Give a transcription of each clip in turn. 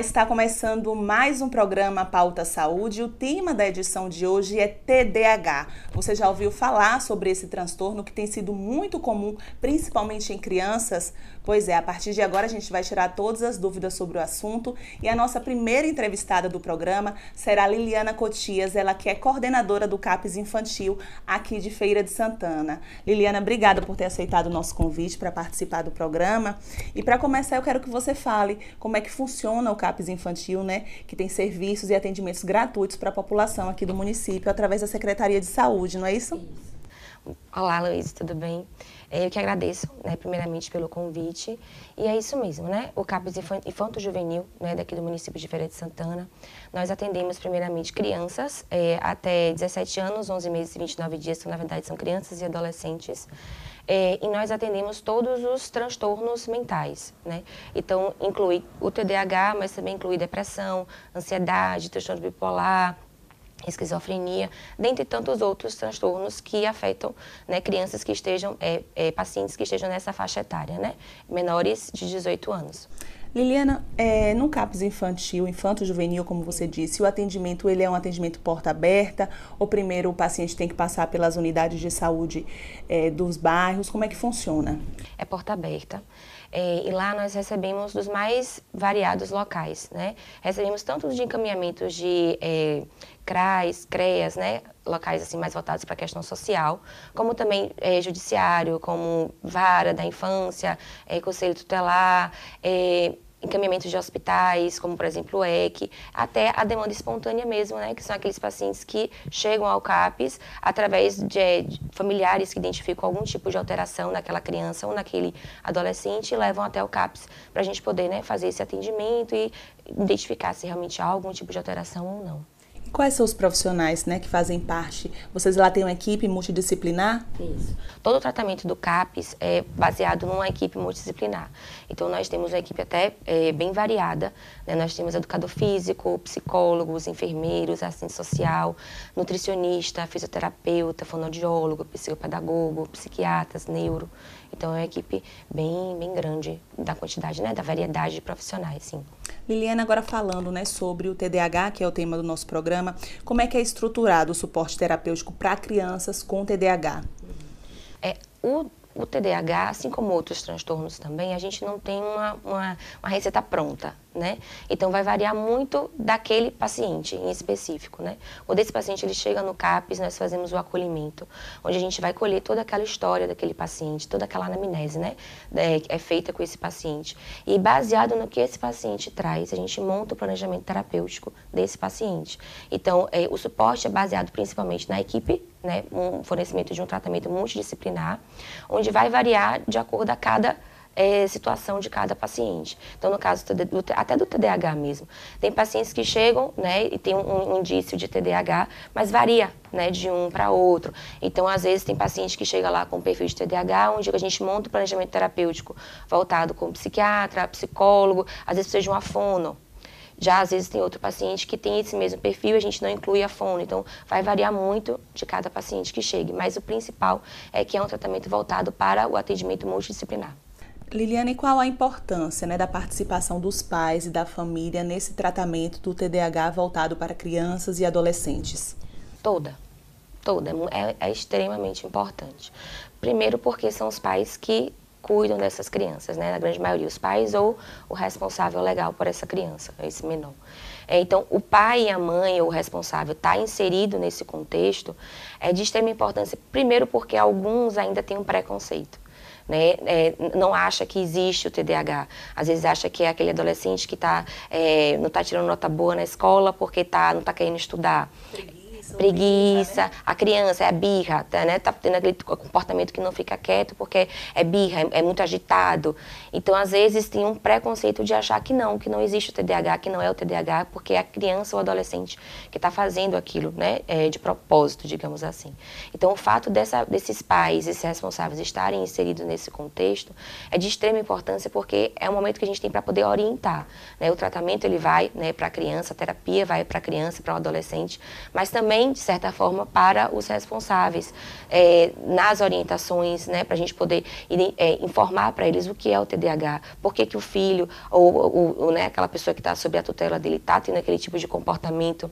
Está começando mais um programa Pauta Saúde. O tema da edição de hoje é TDAH. Você já ouviu falar sobre esse transtorno que tem sido muito comum, principalmente em crianças? Pois é, a partir de agora a gente vai tirar todas as dúvidas sobre o assunto e a nossa primeira entrevistada do programa será Liliana Cotias, ela que é coordenadora do CAPES Infantil aqui de Feira de Santana. Liliana, obrigada por ter aceitado o nosso convite para participar do programa. E para começar, eu quero que você fale como é que funciona o CAPES Infantil, né, que tem serviços e atendimentos gratuitos para a população aqui do município através da Secretaria de Saúde, não é isso? Isso. Olá, Luiz, tudo bem? É, eu que agradeço, né, primeiramente, pelo convite. E é isso mesmo, né? O CAPES Infanto Juvenil, né, daqui do município de Feira de Santana, nós atendemos, primeiramente, crianças é, até 17 anos, 11 meses e 29 dias, que na verdade são crianças e adolescentes. É, e nós atendemos todos os transtornos mentais, né? Então, inclui o TDAH, mas também inclui depressão, ansiedade, transtorno bipolar, esquizofrenia, dentre tantos outros transtornos que afetam né, crianças que estejam, é, é, pacientes que estejam nessa faixa etária, né, menores de 18 anos. Liliana, é, no CAPS infantil, infanto-juvenil, como você disse, o atendimento ele é um atendimento porta aberta, ou primeiro o paciente tem que passar pelas unidades de saúde é, dos bairros, como é que funciona? É porta aberta. É, e lá nós recebemos dos mais variados locais, né? Recebemos tanto de encaminhamentos de é, CRAs, CREAS, né? Locais assim mais voltados para a questão social, como também é, judiciário, como vara da infância, é, conselho tutelar, é, encaminhamentos de hospitais, como por exemplo o EC, até a demanda espontânea mesmo, né, que são aqueles pacientes que chegam ao CAPES através de, de familiares que identificam algum tipo de alteração naquela criança ou naquele adolescente e levam até o CAPES para a gente poder né, fazer esse atendimento e identificar se realmente há algum tipo de alteração ou não. Quais são os profissionais né, que fazem parte? Vocês lá têm uma equipe multidisciplinar? Isso. Todo o tratamento do CAPES é baseado numa equipe multidisciplinar. Então, nós temos uma equipe até é, bem variada. Né? Nós temos educador físico, psicólogos, enfermeiros, assistente social, nutricionista, fisioterapeuta, fonoaudiólogo, psicopedagogo, psiquiatras, neuro. Então, é uma equipe bem, bem grande da quantidade, né, da variedade de profissionais, sim. Liliana, agora falando né, sobre o TDAH, que é o tema do nosso programa, como é que é estruturado o suporte terapêutico para crianças com TDAH? É, o o TDAH, assim como outros transtornos também, a gente não tem uma, uma, uma, receita pronta, né? Então, vai variar muito daquele paciente em específico, né? Quando esse paciente ele chega no CAPES, nós fazemos o acolhimento, onde a gente vai colher toda aquela história daquele paciente, toda aquela anamnese, né? É, é feita com esse paciente. E baseado no que esse paciente traz, a gente monta o planejamento terapêutico desse paciente. Então, é, o suporte é baseado principalmente na equipe né, um fornecimento de um tratamento multidisciplinar, onde vai variar de acordo a cada é, situação de cada paciente. Então, no caso do, até do TDAH mesmo, tem pacientes que chegam né, e tem um, um indício de TDAH, mas varia né, de um para outro. Então, às vezes, tem paciente que chega lá com perfil de TDAH, onde a gente monta o planejamento terapêutico voltado com psiquiatra, psicólogo, às vezes precisa de uma fono, já às vezes tem outro paciente que tem esse mesmo perfil a gente não inclui a fono. Então vai variar muito de cada paciente que chegue, mas o principal é que é um tratamento voltado para o atendimento multidisciplinar. Liliane, qual a importância né, da participação dos pais e da família nesse tratamento do TDAH voltado para crianças e adolescentes? Toda, toda. É, é extremamente importante. Primeiro porque são os pais que cuidam dessas crianças, né? Na grande maioria, os pais ou o responsável legal por essa criança, esse menor. É, então, o pai e a mãe ou o responsável estar tá inserido nesse contexto é de extrema importância, primeiro porque alguns ainda têm um preconceito. Né? É, não acha que existe o TDAH. Às vezes acha que é aquele adolescente que tá, é, não está tirando nota boa na escola porque tá, não está querendo estudar preguiça, né? a criança é a birra, tá, né? Tá tendo aquele comportamento que não fica quieto porque é birra, é, é, muito agitado. Então, às vezes, tem um preconceito de achar que não, que não existe o TDAH, que não é o TDAH, porque é a criança ou adolescente que está fazendo aquilo, né? É, de propósito, digamos assim. Então, o fato dessa, desses pais, esses responsáveis estarem inseridos nesse contexto é de extrema importância porque é o momento que a gente tem para poder orientar. Né? O tratamento ele vai né, para a criança, a terapia vai para a criança, para o adolescente, mas também também, de certa forma, para os responsáveis, é, nas orientações, né, para a gente poder é, informar para eles o que é o TDAH, por que, que o filho ou, ou, ou né, aquela pessoa que está sob a tutela dele está tendo aquele tipo de comportamento.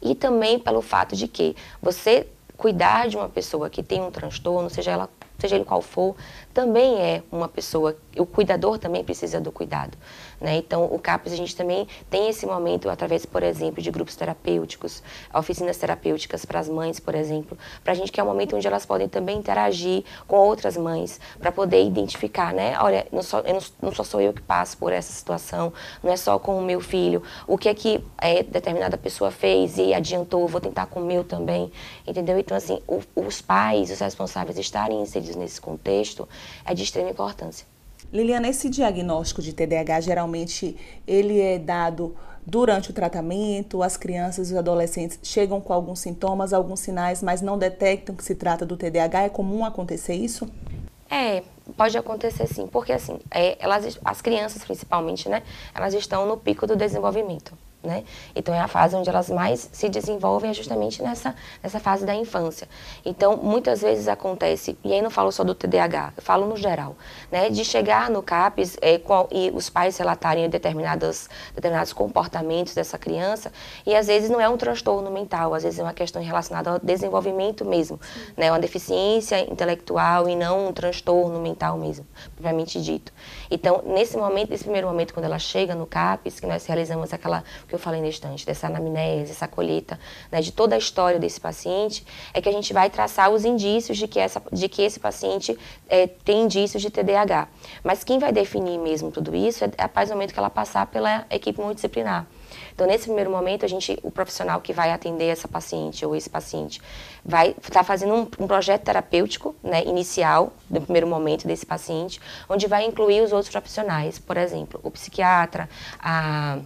E também pelo fato de que você cuidar de uma pessoa que tem um transtorno, seja ela seja ele qual for, também é uma pessoa, o cuidador também precisa do cuidado. Né? Então, o CAPES, a gente também tem esse momento, através, por exemplo, de grupos terapêuticos, oficinas terapêuticas para as mães, por exemplo, para a gente que é um momento onde elas podem também interagir com outras mães, para poder identificar, né? Olha, não só, não, não só sou eu que passo por essa situação, não é só com o meu filho, o que é que é, determinada pessoa fez e adiantou, vou tentar com o meu também, entendeu? Então, assim, o, os pais, os responsáveis estarem inseridos nesse contexto, é de extrema importância. Liliana, esse diagnóstico de TDAH geralmente ele é dado durante o tratamento, as crianças e os adolescentes chegam com alguns sintomas, alguns sinais, mas não detectam que se trata do TDAH. É comum acontecer isso? É, pode acontecer sim, porque assim, é, elas, as crianças principalmente, né, elas estão no pico do desenvolvimento. Né? Então é a fase onde elas mais se desenvolvem é justamente nessa, nessa fase da infância. Então muitas vezes acontece, e aí não falo só do TDAH, eu falo no geral, né? de chegar no CAPES é, e os pais relatarem determinados, determinados comportamentos dessa criança e às vezes não é um transtorno mental, às vezes é uma questão relacionada ao desenvolvimento mesmo, né? uma deficiência intelectual e não um transtorno mental mesmo, propriamente dito. Então nesse momento, nesse primeiro momento quando ela chega no CAPES, que nós realizamos aquela que eu falei neste instante, dessa anamnese, essa colheita, né, de toda a história desse paciente, é que a gente vai traçar os indícios de que, essa, de que esse paciente é, tem indícios de TDAH. Mas quem vai definir mesmo tudo isso é a partir do momento que ela passar pela equipe multidisciplinar. Então, nesse primeiro momento, a gente, o profissional que vai atender essa paciente ou esse paciente vai estar tá fazendo um, um, projeto terapêutico né, inicial, do primeiro momento desse paciente, onde vai incluir os outros profissionais, por exemplo, o psiquiatra, a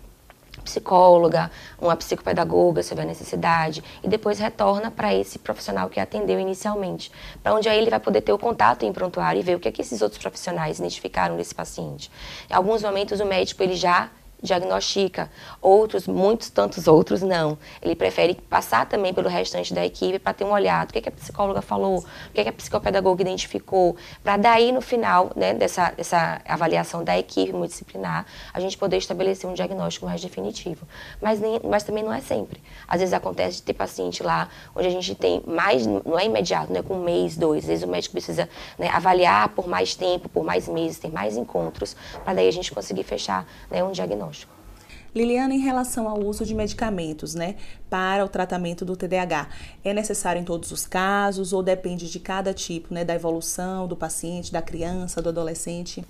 psicóloga, uma psicopedagoga, se houver necessidade, e depois retorna para esse profissional que atendeu inicialmente, para onde aí ele vai poder ter o contato em prontuário e ver o que, é que esses outros profissionais identificaram desse paciente. Em alguns momentos o médico ele já diagnostica. Outros, muitos tantos outros, não. Ele prefere passar também pelo restante da equipe para ter um olhado. O que, é que a psicóloga falou? O que, é que a psicopedagoga identificou? Para daí, no final né, dessa, dessa avaliação da equipe multidisciplinar, a gente poder estabelecer um diagnóstico mais definitivo. Mas, nem, mas também não é sempre. Às vezes acontece de ter paciente lá onde a gente tem mais, não é imediato, né, com um mês, dois. Às vezes o médico precisa né, avaliar por mais tempo, por mais meses, ter mais encontros, para daí a gente conseguir fechar né, um diagnóstico. Liliana, em relação ao uso de medicamentos, né, para o tratamento do TDAH, é necessário em todos os casos ou depende de cada tipo, né, da evolução do paciente, da criança, do adolescente?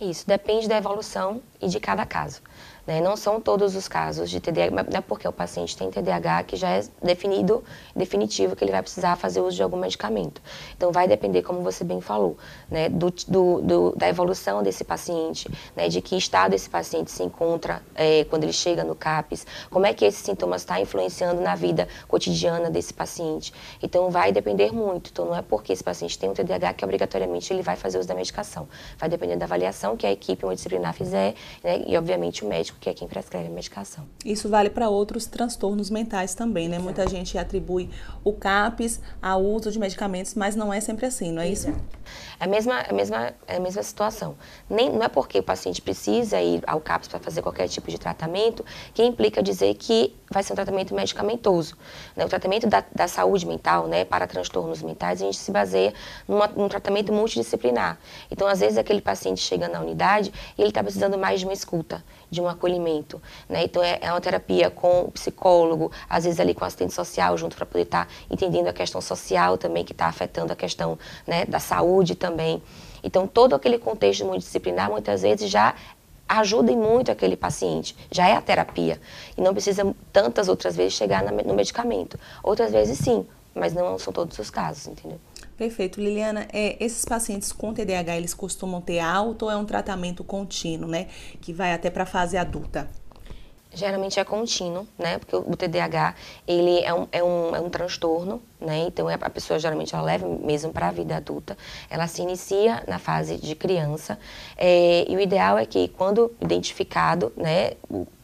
Isso, depende da evolução e de cada caso. Né? Não são todos os casos de TDAH, mas não é porque o paciente tem TDAH que já é definido, definitivo, que ele vai precisar fazer uso de algum medicamento. Então, vai depender, como você bem falou, né? do, do, do da evolução desse paciente, né? de que estado esse paciente se encontra é, quando ele chega no CAPES, como é que esses sintomas estão tá influenciando na vida cotidiana desse paciente. Então, vai depender muito. Então, não é porque esse paciente tem um TDAH que obrigatoriamente ele vai fazer uso da medicação. Vai depender da avaliação que a equipe multidisciplinar fizer né? e, obviamente, o médico que é quem prescreve a medicação. Isso vale para outros transtornos mentais também, né? Muita gente atribui o CAPES ao uso de medicamentos, mas não é sempre assim, não é isso? É a mesma, é a mesma, é a mesma situação. Nem, não é porque o paciente precisa ir ao CAPES para fazer qualquer tipo de tratamento que implica dizer que vai ser um tratamento medicamentoso. Né? O tratamento da, da, saúde mental, né, para transtornos mentais, a gente se baseia numa, num tratamento multidisciplinar. Então, às vezes, aquele paciente chega na unidade e ele está precisando mais de uma escuta, de um acolhimento. Né? Então, é, é, uma terapia com o psicólogo, às vezes ali com assistente social junto para poder estar tá entendendo a questão social também que está afetando a questão né, da saúde também. Então, todo aquele contexto multidisciplinar, muitas vezes, já ajuda muito aquele paciente, já é a terapia. E não precisa tantas outras vezes chegar no medicamento. Outras vezes sim, mas não são todos os casos, entendeu? Perfeito. Liliana, é, esses pacientes com TDAH, eles costumam ter alto ou é um tratamento contínuo, né? Que vai até para a fase adulta? Geralmente é contínuo, né? Porque o TDAH, ele é um, é um, é um transtorno, né? Então, é, a pessoa geralmente ela leva mesmo para a vida adulta. Ela se inicia na fase de criança. É, e o ideal é que, quando identificado, né?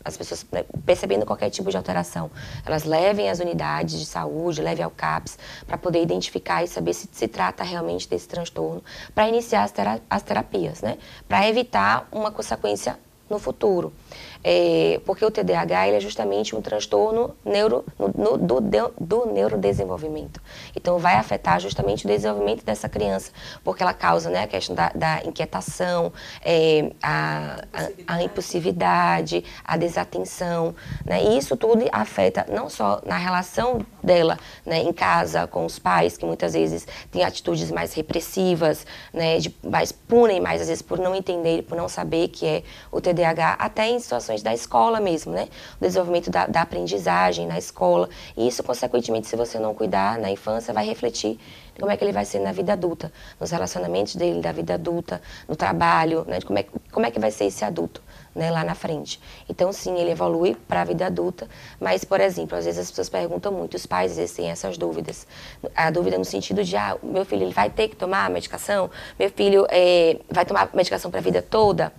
As pessoas né, percebendo qualquer tipo de alteração, elas levem as unidades de saúde, levem ao CAPS, para poder identificar e saber se se trata realmente desse transtorno, para iniciar as, tera as terapias, né? Para evitar uma consequência no futuro. É, porque o TDAH ele é justamente um transtorno neuro, no, no, do, do neurodesenvolvimento. Então, vai afetar justamente o desenvolvimento dessa criança, porque ela causa né, a questão da, da inquietação, é, a, a, a, impulsividade, a desatenção. Né? E isso tudo afeta não só na relação dela né, em casa, com os pais, que muitas vezes têm atitudes mais repressivas, né, de, mais punem mais, às vezes, por não entender, por não saber que é o TDAH, até em situações da escola mesmo, né? O desenvolvimento da, da aprendizagem na escola. E isso, consequentemente, se você não cuidar na infância, vai refletir como é que ele vai ser na vida adulta, nos relacionamentos dele da vida adulta, no trabalho, né? Como é, como é que vai ser esse adulto. Né, lá na frente. Então, sim, ele evolui para a vida adulta, mas, por exemplo, às vezes as pessoas perguntam muito, os pais às vezes têm essas dúvidas. A dúvida no sentido de, ah, meu filho ele vai ter que tomar medicação? Meu filho é, vai tomar medicação para a vida toda?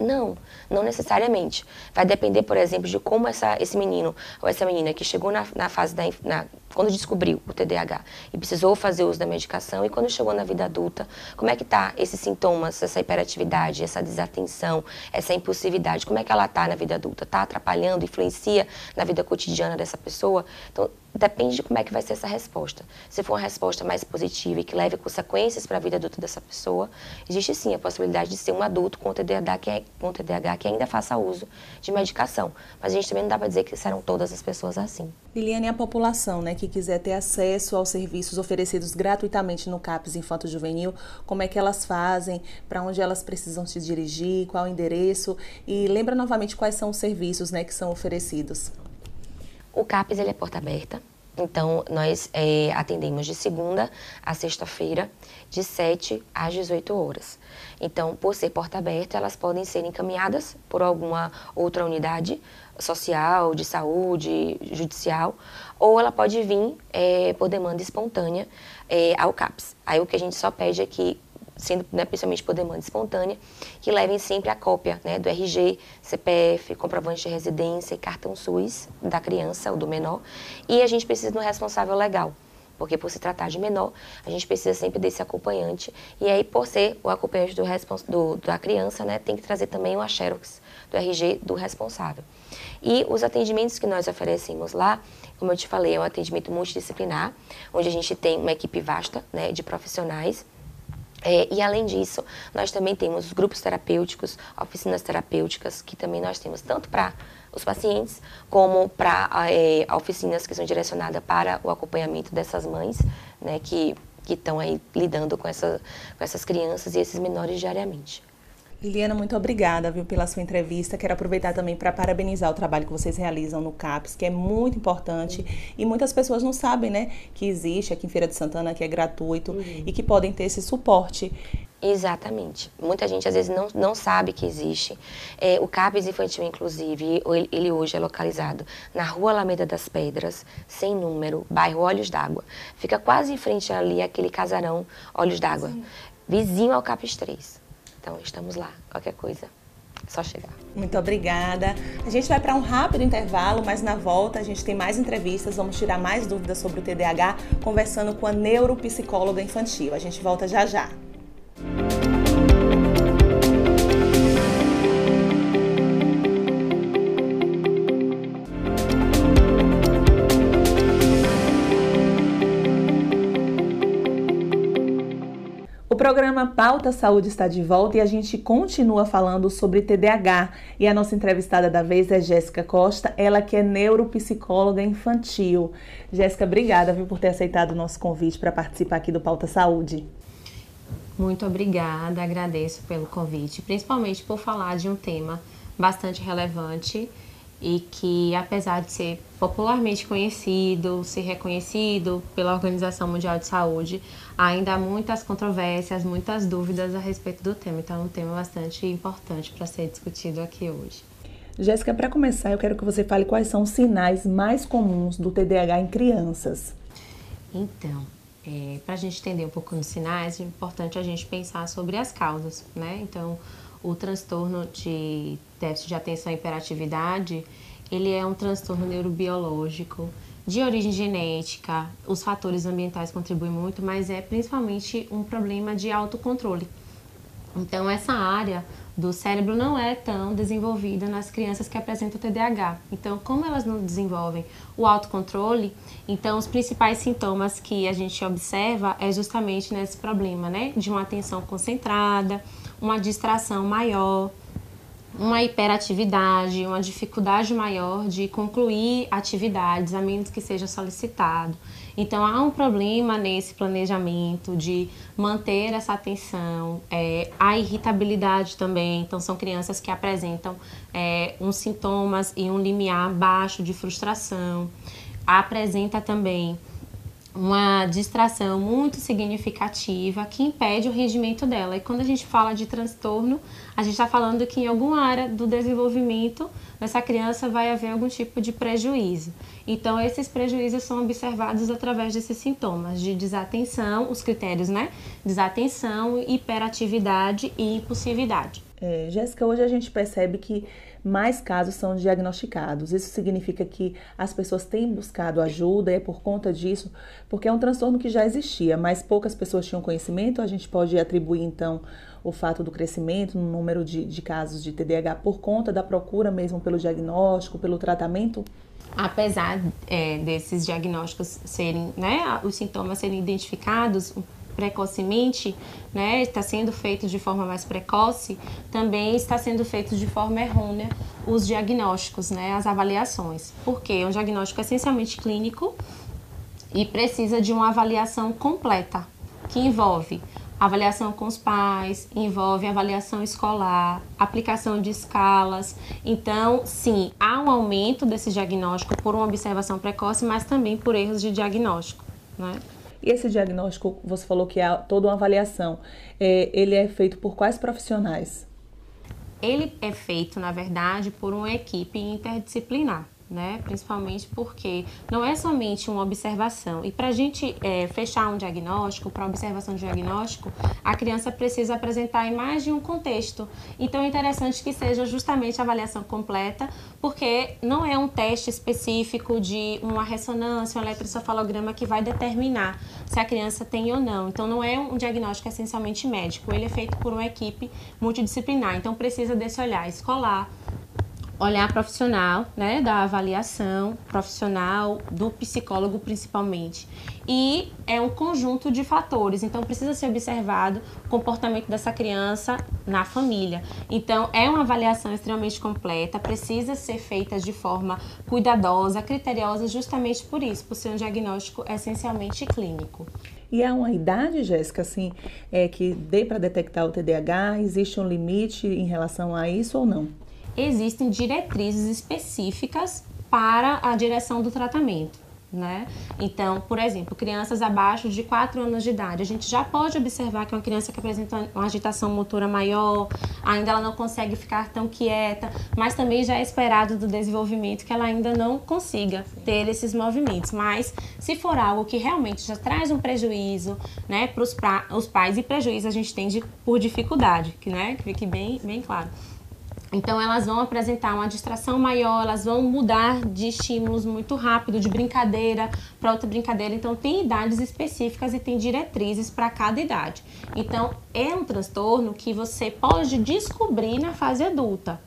Não, não necessariamente. Vai depender, por exemplo, de como essa, esse menino ou essa menina que chegou na, na fase da. Na, quando descobriu o TDAH e precisou fazer uso da medicação, e quando chegou na vida adulta, como é que tá esses sintomas, essa hiperatividade, essa desatenção, essa impulsividade, como é que ela tá na vida adulta? Tá atrapalhando, influencia na vida cotidiana dessa pessoa? Então, depende de como é que vai ser essa resposta. Se for uma resposta mais positiva e que leve consequências para a vida adulta dessa pessoa, existe sim a possibilidade de ser um adulto com TDAH que, é, com TDAH que ainda faça uso de medicação. Mas a gente também não dá para dizer que serão todas as pessoas assim. Liliane, a população né, que quiser ter acesso aos serviços oferecidos gratuitamente no CAPS Infanto Juvenil, como é que elas fazem, para onde elas precisam se dirigir, qual o endereço e lembra novamente quais são os serviços né, que são oferecidos. O CAPES ele é porta aberta, então nós é, atendemos de segunda a sexta-feira, de 7 às 18 horas. Então, por ser porta aberta, elas podem ser encaminhadas por alguma outra unidade social, de saúde, judicial, ou ela pode vir é, por demanda espontânea é, ao CAPS. Aí o que a gente só pede é que sendo né, principalmente por demanda espontânea, que levem sempre a cópia né, do RG, CPF, comprovante de residência e cartão SUS da criança ou do menor. E a gente precisa de um responsável legal, porque por se tratar de menor, a gente precisa sempre desse acompanhante. E aí, por ser o acompanhante do, do da criança, né, tem que trazer também uma xerox do RG do responsável. E os atendimentos que nós oferecemos lá, como eu te falei, é um atendimento multidisciplinar, onde a gente tem uma equipe vasta né, de profissionais é, e além disso, nós também temos grupos terapêuticos, oficinas terapêuticas, que também nós temos tanto para os pacientes, como para é, oficinas que são direcionadas para o acompanhamento dessas mães, né, que estão aí lidando com, essa, com essas crianças e esses menores diariamente. Liliana, muito obrigada viu, pela sua entrevista. Quero aproveitar também para parabenizar o trabalho que vocês realizam no CAPS, que é muito importante e muitas pessoas não sabem né, que existe aqui em Feira de Santana, que é gratuito uhum. e que podem ter esse suporte. Exatamente. Muita gente às vezes não, não sabe que existe. É, o CAPES Infantil, inclusive, ele, ele, hoje é localizado na Rua Alameda das Pedras, sem número, bairro Olhos d'Água. Fica quase em frente ali aquele casarão Olhos d'Água, vizinho ao CAPES 3. Então, estamos lá. Qualquer coisa, só chegar. Muito obrigada. A gente vai para um rápido intervalo, mas na volta a gente tem mais entrevistas, vamos tirar mais dúvidas sobre o TDAH, conversando com a neuropsicóloga infantil. A gente volta já já. Programa Pauta Saúde está de volta e a gente continua falando sobre TDAH. E a nossa entrevistada da vez é Jéssica Costa, ela que é neuropsicóloga infantil. Jéssica, obrigada viu, por ter aceitado o nosso convite para participar aqui do Pauta Saúde. Muito obrigada, agradeço pelo convite, principalmente por falar de um tema bastante relevante e que, apesar de ser popularmente conhecido, ser reconhecido pela Organização Mundial de Saúde, ainda há muitas controvérsias, muitas dúvidas a respeito do tema. Então, é um tema bastante importante para ser discutido aqui hoje. Jéssica, para começar, eu quero que você fale quais são os sinais mais comuns do TDAH em crianças. Então, é, para a gente entender um pouco dos sinais, é importante a gente pensar sobre as causas, né? Então, o transtorno de déficit de atenção e hiperatividade, ele é um transtorno neurobiológico de origem genética, os fatores ambientais contribuem muito, mas é principalmente um problema de autocontrole. Então, essa área do cérebro não é tão desenvolvida nas crianças que apresentam TDAH. Então, como elas não desenvolvem o autocontrole, então os principais sintomas que a gente observa é justamente nesse problema, né, de uma atenção concentrada, uma distração maior, uma hiperatividade, uma dificuldade maior de concluir atividades, a menos que seja solicitado. Então, há um problema nesse planejamento de manter essa atenção, é, a irritabilidade também. Então, são crianças que apresentam é, uns sintomas e um limiar baixo de frustração. Apresenta também uma distração muito significativa que impede o rendimento dela. E quando a gente fala de transtorno, a gente está falando que em alguma área do desenvolvimento dessa criança vai haver algum tipo de prejuízo. Então, esses prejuízos são observados através desses sintomas de desatenção, os critérios, né? Desatenção, hiperatividade e impulsividade. É, Jéssica, hoje a gente percebe que mais casos são diagnosticados. Isso significa que as pessoas têm buscado ajuda, é por conta disso, porque é um transtorno que já existia, mas poucas pessoas tinham conhecimento. A gente pode atribuir, então, o fato do crescimento no número de, de casos de TDAH por conta da procura mesmo pelo diagnóstico, pelo tratamento? Apesar é, desses diagnósticos serem, né, os sintomas serem identificados, precocemente, né, está sendo feito de forma mais precoce, também está sendo feito de forma errônea os diagnósticos, né, as avaliações. Porque é um diagnóstico essencialmente clínico e precisa de uma avaliação completa, que envolve avaliação com os pais, envolve avaliação escolar, aplicação de escalas. Então, sim, há um aumento desse diagnóstico por uma observação precoce, mas também por erros de diagnóstico. Né? E esse diagnóstico, você falou que é toda uma avaliação, é, ele é feito por quais profissionais? Ele é feito, na verdade, por uma equipe interdisciplinar né? Principalmente porque não é somente uma observação. E para a gente é, fechar um diagnóstico, para observação de diagnóstico, a criança precisa apresentar em mais de um contexto. Então é interessante que seja justamente a avaliação completa, porque não é um teste específico de uma ressonância, um eletrocefalograma que vai determinar se a criança tem ou não. Então não é um diagnóstico essencialmente médico, ele é feito por uma equipe multidisciplinar. Então precisa desse olhar escolar, olhar profissional, né, da avaliação profissional, do psicólogo principalmente. E é um conjunto de fatores, então precisa ser observado o comportamento dessa criança na família. Então é uma avaliação extremamente completa, precisa ser feita de forma cuidadosa, criteriosa, justamente por isso, por ser um diagnóstico essencialmente clínico. E há uma idade, Jéssica, assim, é, que dê para detectar o TDAH? Existe um limite em relação a isso ou não? Existem diretrizes específicas para a direção do tratamento. Né? Então, por exemplo, crianças abaixo de 4 anos de idade, a gente já pode observar que uma criança que apresenta uma agitação motora maior, ainda ela não consegue ficar tão quieta, mas também já é esperado do desenvolvimento que ela ainda não consiga ter esses movimentos. Mas se for algo que realmente já traz um prejuízo, né, para os pais e prejuízo a gente tem de, por dificuldade, que, né, que fique bem, bem claro. Então elas vão apresentar uma distração maior, elas vão mudar de estímulos muito rápido, de brincadeira para outra brincadeira. Então tem idades específicas e tem diretrizes para cada idade. Então é um transtorno que você pode descobrir na fase adulta,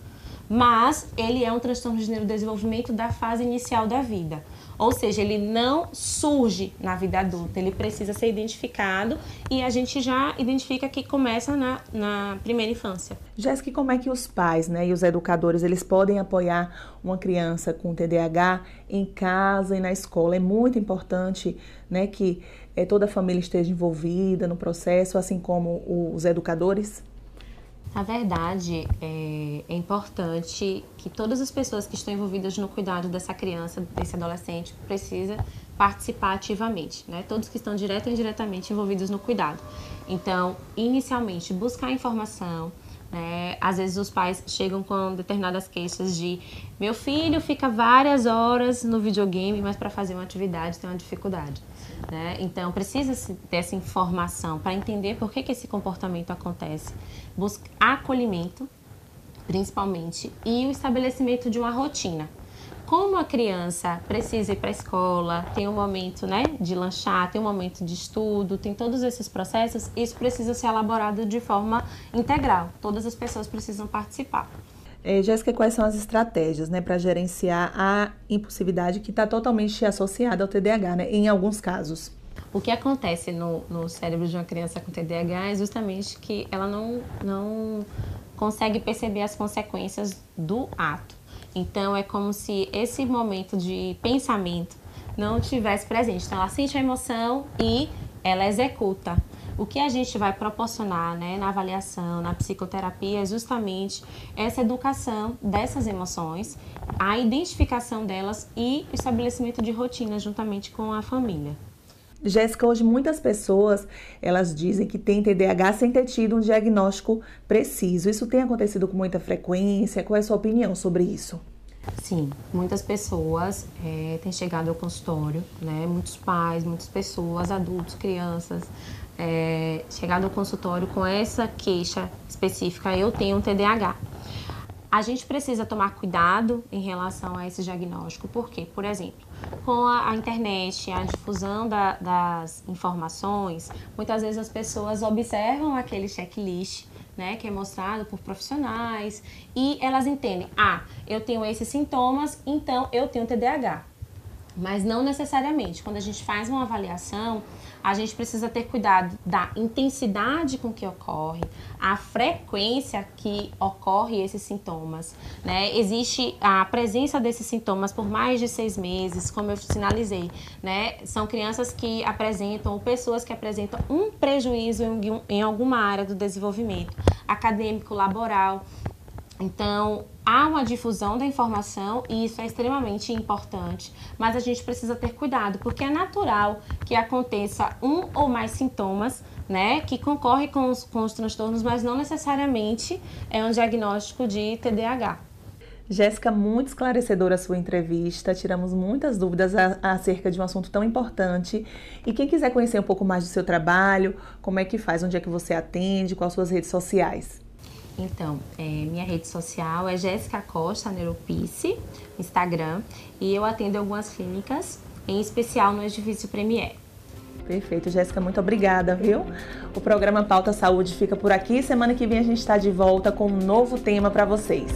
mas ele é um transtorno de neurodesenvolvimento da fase inicial da vida. Ou seja, ele não surge na vida adulta, ele precisa ser identificado e a gente já identifica que começa na, na primeira infância. Jéssica, como é que os pais né, e os educadores eles podem apoiar uma criança com TDAH em casa e na escola? É muito importante né, que é, toda a família esteja envolvida no processo, assim como os educadores? Na verdade, é, é, importante que todas as pessoas que estão envolvidas no cuidado dessa criança, desse adolescente, precisa participar ativamente, né? Todos que estão direto ou indiretamente envolvidos no cuidado. Então, inicialmente, buscar informação, Né? Às vezes os pais chegam com determinadas queixas de meu filho fica várias horas no videogame, mas para fazer uma atividade tem uma dificuldade. Né? Então precisa ter essa informação para entender por que, que esse comportamento acontece. Busca acolhimento, principalmente, e o estabelecimento de uma rotina como a criança precisa ir para a escola, tem um momento né, de lanchar, tem um momento de estudo, tem todos esses processos, isso precisa ser elaborado de forma integral. Todas as pessoas precisam participar. É, Jéssica, quais são as estratégias né, para gerenciar a impulsividade que está totalmente associada ao TDAH, né, em alguns casos? O que acontece no, no cérebro de uma criança com TDAH é justamente que ela não, não consegue perceber as consequências do ato. Então é como se esse momento de pensamento não tivesse presente. Então ela sente a emoção e ela executa. O que a gente vai proporcionar né, na avaliação, na psicoterapia, é justamente essa educação dessas emoções, a identificação delas e o estabelecimento de rotina juntamente com a família. Jéssica, hoje muitas pessoas elas dizem que têm TDAH sem ter tido um diagnóstico preciso. Isso tem acontecido com muita frequência? Qual é a sua opinião sobre isso? Sim, muitas pessoas é, têm chegado ao consultório, né? Muitos pais, muitas pessoas, adultos, crianças, é, chegado ao consultório com essa queixa específica, eu tenho um TDAH. A gente precisa tomar cuidado em relação a esse diagnóstico, porque, por exemplo, com a, a internet, a difusão da, das informações, muitas vezes as pessoas observam aquele checklist né, que é mostrado por profissionais, e elas entendem, ah, eu tenho esses sintomas, então eu tenho TDAH. Mas não necessariamente. Quando a gente faz uma avaliação, a gente precisa ter cuidado da intensidade com que ocorre, a frequência que ocorre esses sintomas. Né? Existe a presença desses sintomas por mais de seis meses, como eu sinalizei. Né? São crianças que apresentam, ou pessoas que apresentam um prejuízo em, em alguma área do desenvolvimento acadêmico, laboral. Então, há uma difusão da informação e isso é extremamente importante, mas a gente precisa ter cuidado, porque é natural que aconteça um ou mais sintomas, né, que concorrem com os, com os transtornos, mas não necessariamente é um diagnóstico de TDAH. Jéssica, muito esclarecedora a sua entrevista. Tiramos muitas dúvidas acerca de um assunto tão importante. E quem quiser conhecer um pouco mais do seu trabalho, como é que faz, onde é que você atende, quais suas redes sociais? Então, é, minha rede social é Jéssica Costa Neuropice, Instagram, e eu atendo algumas clínicas, em especial no edifício Premier. Perfeito, Jéssica, muito obrigada, viu? O programa Pauta Saúde fica por aqui. Semana que vem a gente está de volta com um novo tema para vocês.